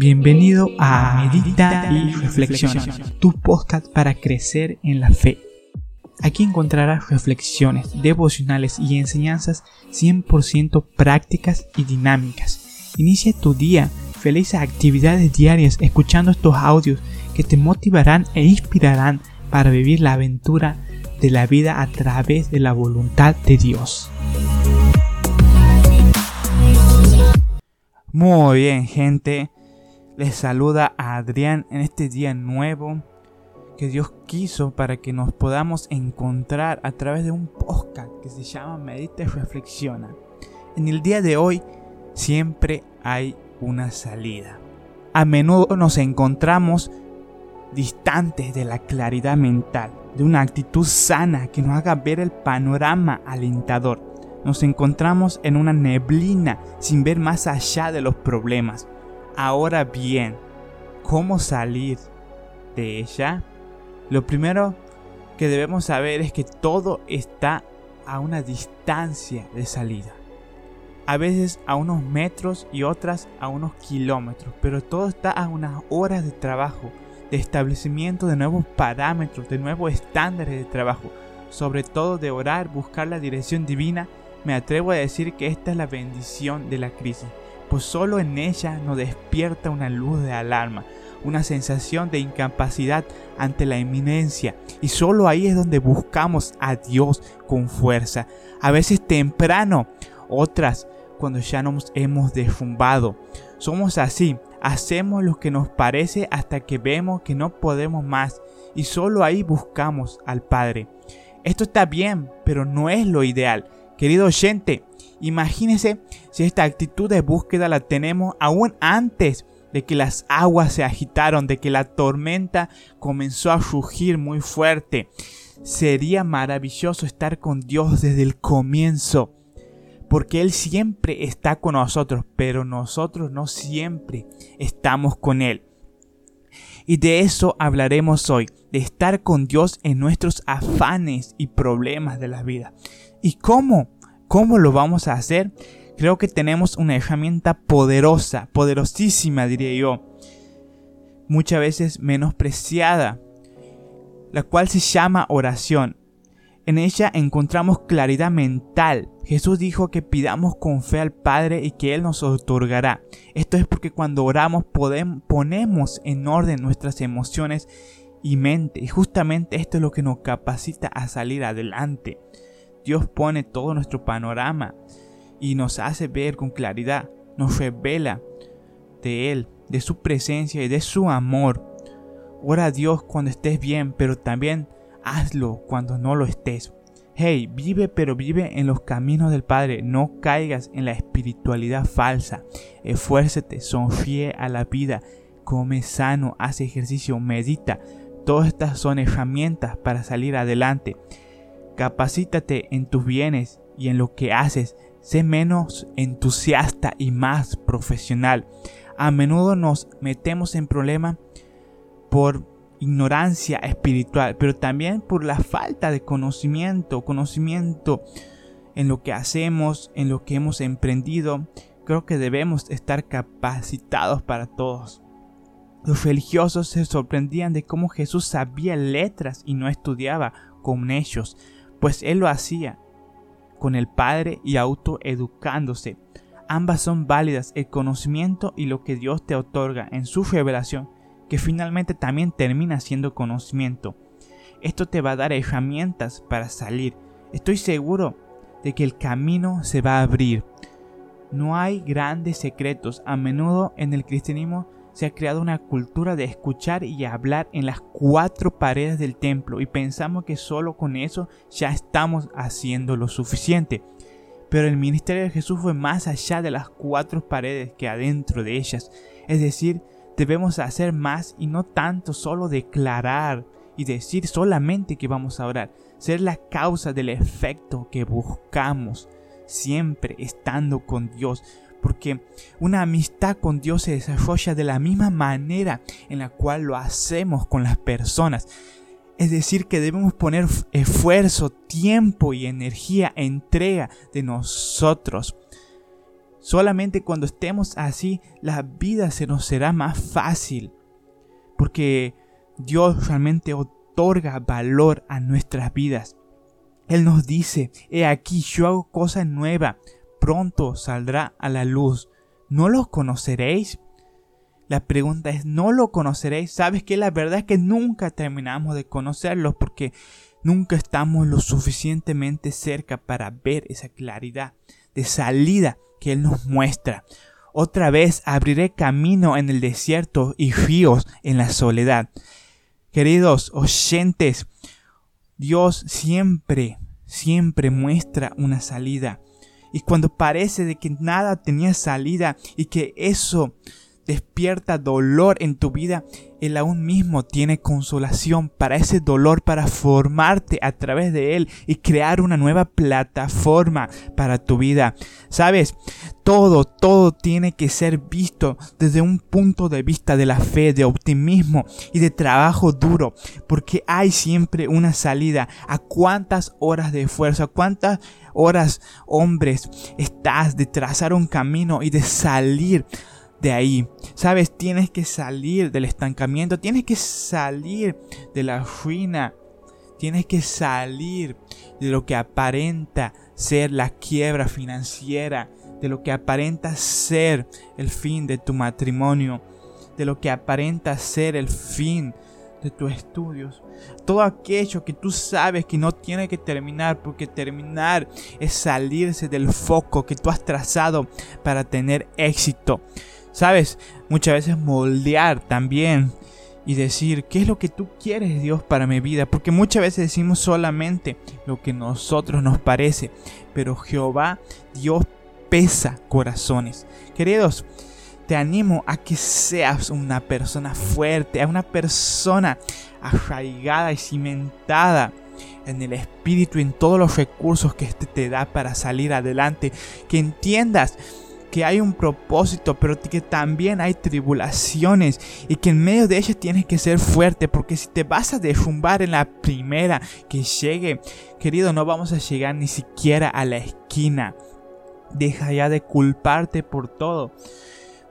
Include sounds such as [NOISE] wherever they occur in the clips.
Bienvenido a Medita y Reflexiona, tu podcast para crecer en la fe. Aquí encontrarás reflexiones, devocionales y enseñanzas 100% prácticas y dinámicas. Inicia tu día, felices actividades diarias escuchando estos audios que te motivarán e inspirarán para vivir la aventura de la vida a través de la voluntad de Dios. Muy bien, gente. Les saluda a Adrián en este día nuevo que Dios quiso para que nos podamos encontrar a través de un podcast que se llama Medita y Reflexiona. En el día de hoy siempre hay una salida. A menudo nos encontramos distantes de la claridad mental, de una actitud sana que nos haga ver el panorama alentador. Nos encontramos en una neblina sin ver más allá de los problemas. Ahora bien, ¿cómo salir de ella? Lo primero que debemos saber es que todo está a una distancia de salida. A veces a unos metros y otras a unos kilómetros, pero todo está a unas horas de trabajo, de establecimiento de nuevos parámetros, de nuevos estándares de trabajo, sobre todo de orar, buscar la dirección divina. Me atrevo a decir que esta es la bendición de la crisis pues solo en ella nos despierta una luz de alarma, una sensación de incapacidad ante la eminencia y solo ahí es donde buscamos a Dios con fuerza, a veces temprano, otras cuando ya nos hemos defumbado. Somos así, hacemos lo que nos parece hasta que vemos que no podemos más y solo ahí buscamos al Padre. Esto está bien, pero no es lo ideal. Querido oyente, imagínese si esta actitud de búsqueda la tenemos aún antes de que las aguas se agitaron, de que la tormenta comenzó a rugir muy fuerte. Sería maravilloso estar con Dios desde el comienzo, porque Él siempre está con nosotros, pero nosotros no siempre estamos con Él. Y de eso hablaremos hoy, de estar con Dios en nuestros afanes y problemas de la vida. ¿Y cómo? ¿Cómo lo vamos a hacer? Creo que tenemos una herramienta poderosa, poderosísima diría yo, muchas veces menospreciada, la cual se llama oración. En ella encontramos claridad mental. Jesús dijo que pidamos con fe al Padre y que Él nos otorgará. Esto es porque cuando oramos ponemos en orden nuestras emociones y mente. Y justamente esto es lo que nos capacita a salir adelante. Dios pone todo nuestro panorama y nos hace ver con claridad, nos revela de Él, de su presencia y de su amor. Ora a Dios cuando estés bien, pero también hazlo cuando no lo estés. Hey, vive pero vive en los caminos del Padre, no caigas en la espiritualidad falsa. Esfuércete, sonríe a la vida, come sano, haz ejercicio, medita. Todas estas son herramientas para salir adelante. Capacítate en tus bienes y en lo que haces. Sé menos entusiasta y más profesional. A menudo nos metemos en problemas por ignorancia espiritual, pero también por la falta de conocimiento, conocimiento en lo que hacemos, en lo que hemos emprendido. Creo que debemos estar capacitados para todos. Los religiosos se sorprendían de cómo Jesús sabía letras y no estudiaba con ellos pues él lo hacía con el Padre y autoeducándose. Ambas son válidas, el conocimiento y lo que Dios te otorga en su revelación, que finalmente también termina siendo conocimiento. Esto te va a dar herramientas para salir. Estoy seguro de que el camino se va a abrir. No hay grandes secretos. A menudo en el cristianismo se ha creado una cultura de escuchar y hablar en las cuatro paredes del templo y pensamos que solo con eso ya estamos haciendo lo suficiente. Pero el ministerio de Jesús fue más allá de las cuatro paredes que adentro de ellas. Es decir, debemos hacer más y no tanto solo declarar y decir solamente que vamos a orar. Ser la causa del efecto que buscamos, siempre estando con Dios porque una amistad con Dios se desarrolla de la misma manera en la cual lo hacemos con las personas. Es decir, que debemos poner esfuerzo, tiempo y energía, entrega de nosotros. Solamente cuando estemos así, la vida se nos será más fácil. Porque Dios realmente otorga valor a nuestras vidas. Él nos dice, he aquí, yo hago cosa nueva, pronto saldrá a la luz. ¿No los conoceréis? La pregunta es, ¿no lo conoceréis? Sabes que la verdad es que nunca terminamos de conocerlos porque nunca estamos lo suficientemente cerca para ver esa claridad de salida que Él nos muestra. Otra vez abriré camino en el desierto y ríos en la soledad. Queridos oyentes, Dios siempre, siempre muestra una salida. Y cuando parece de que nada tenía salida y que eso despierta dolor en tu vida, Él aún mismo tiene consolación para ese dolor, para formarte a través de Él y crear una nueva plataforma para tu vida. Sabes, todo, todo tiene que ser visto desde un punto de vista de la fe, de optimismo y de trabajo duro, porque hay siempre una salida. ¿A cuántas horas de esfuerzo, a cuántas horas, hombres, estás de trazar un camino y de salir? De ahí. Sabes, tienes que salir del estancamiento, tienes que salir de la ruina, tienes que salir de lo que aparenta ser la quiebra financiera, de lo que aparenta ser el fin de tu matrimonio, de lo que aparenta ser el fin de tus estudios. Todo aquello que tú sabes que no tiene que terminar, porque terminar es salirse del foco que tú has trazado para tener éxito. Sabes, muchas veces moldear también y decir, ¿qué es lo que tú quieres Dios para mi vida? Porque muchas veces decimos solamente lo que nosotros nos parece, pero Jehová, Dios pesa corazones. Queridos, te animo a que seas una persona fuerte, a una persona arraigada y cimentada en el espíritu y en todos los recursos que este te da para salir adelante, que entiendas que hay un propósito, pero que también hay tribulaciones y que en medio de ellas tienes que ser fuerte, porque si te vas a derrumbar en la primera que llegue, querido, no vamos a llegar ni siquiera a la esquina. Deja ya de culparte por todo.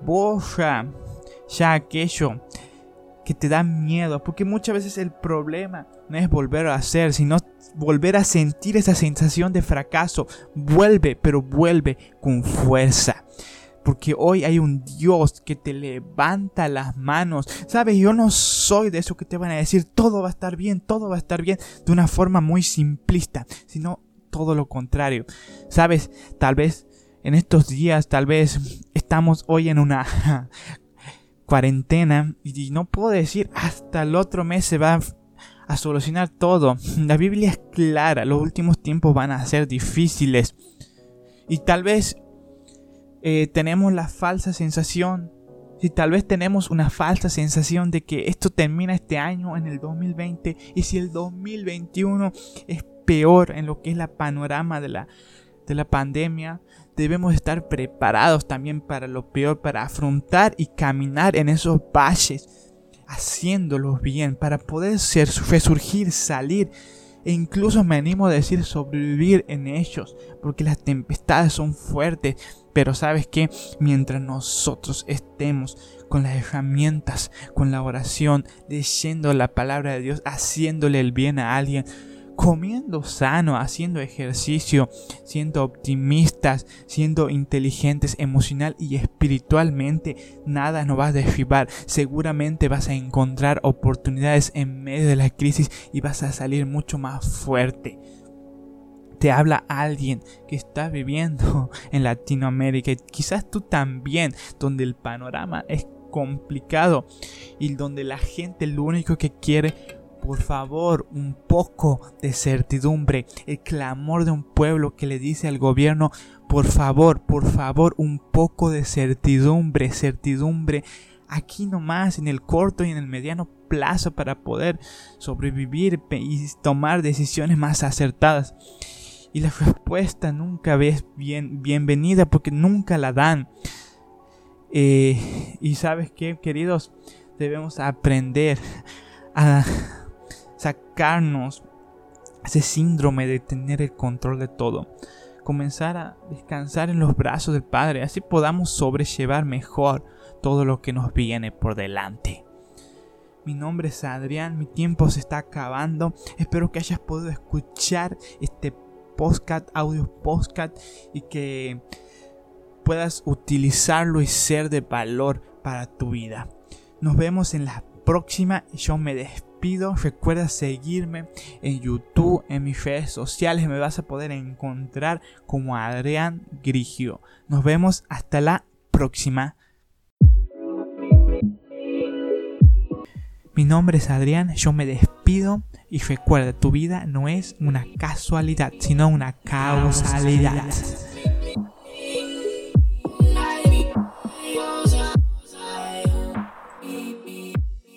Borra ya aquello que te da miedo, porque muchas veces el problema no es volver a hacer, sino volver a sentir esa sensación de fracaso. Vuelve, pero vuelve con fuerza. Porque hoy hay un Dios que te levanta las manos. Sabes, yo no soy de eso que te van a decir todo va a estar bien, todo va a estar bien de una forma muy simplista, sino todo lo contrario. Sabes, tal vez en estos días, tal vez estamos hoy en una [LAUGHS] cuarentena y no puedo decir hasta el otro mes se va a solucionar todo. La Biblia es clara, los últimos tiempos van a ser difíciles. Y tal vez eh, tenemos la falsa sensación, si tal vez tenemos una falsa sensación de que esto termina este año en el 2020 y si el 2021 es peor en lo que es la panorama de la, de la pandemia, debemos estar preparados también para lo peor, para afrontar y caminar en esos valles haciéndolos bien para poder ser, resurgir, salir. E incluso me animo a decir sobrevivir en ellos, porque las tempestades son fuertes, pero sabes que mientras nosotros estemos con las herramientas, con la oración, leyendo la palabra de Dios, haciéndole el bien a alguien, comiendo sano, haciendo ejercicio, siendo optimistas, siendo inteligentes emocional y espiritualmente, nada nos va a derribar. Seguramente vas a encontrar oportunidades en medio de la crisis y vas a salir mucho más fuerte. Te habla alguien que está viviendo [LAUGHS] en Latinoamérica y quizás tú también, donde el panorama es complicado y donde la gente lo único que quiere por favor, un poco de certidumbre, el clamor de un pueblo que le dice al gobierno, por favor, por favor, un poco de certidumbre, certidumbre, aquí nomás, en el corto y en el mediano plazo para poder sobrevivir y tomar decisiones más acertadas. Y la respuesta nunca es bien, bienvenida porque nunca la dan. Eh, y sabes que, queridos, debemos aprender a sacarnos ese síndrome de tener el control de todo. comenzar a descansar en los brazos del Padre, así podamos sobrellevar mejor todo lo que nos viene por delante. Mi nombre es Adrián, mi tiempo se está acabando. Espero que hayas podido escuchar este podcast, audio podcast y que puedas utilizarlo y ser de valor para tu vida. Nos vemos en la próxima. Yo me Recuerda seguirme en YouTube, en mis redes sociales. Me vas a poder encontrar como Adrián Grigio. Nos vemos hasta la próxima. Mi nombre es Adrián, yo me despido y recuerda, tu vida no es una casualidad, sino una causalidad.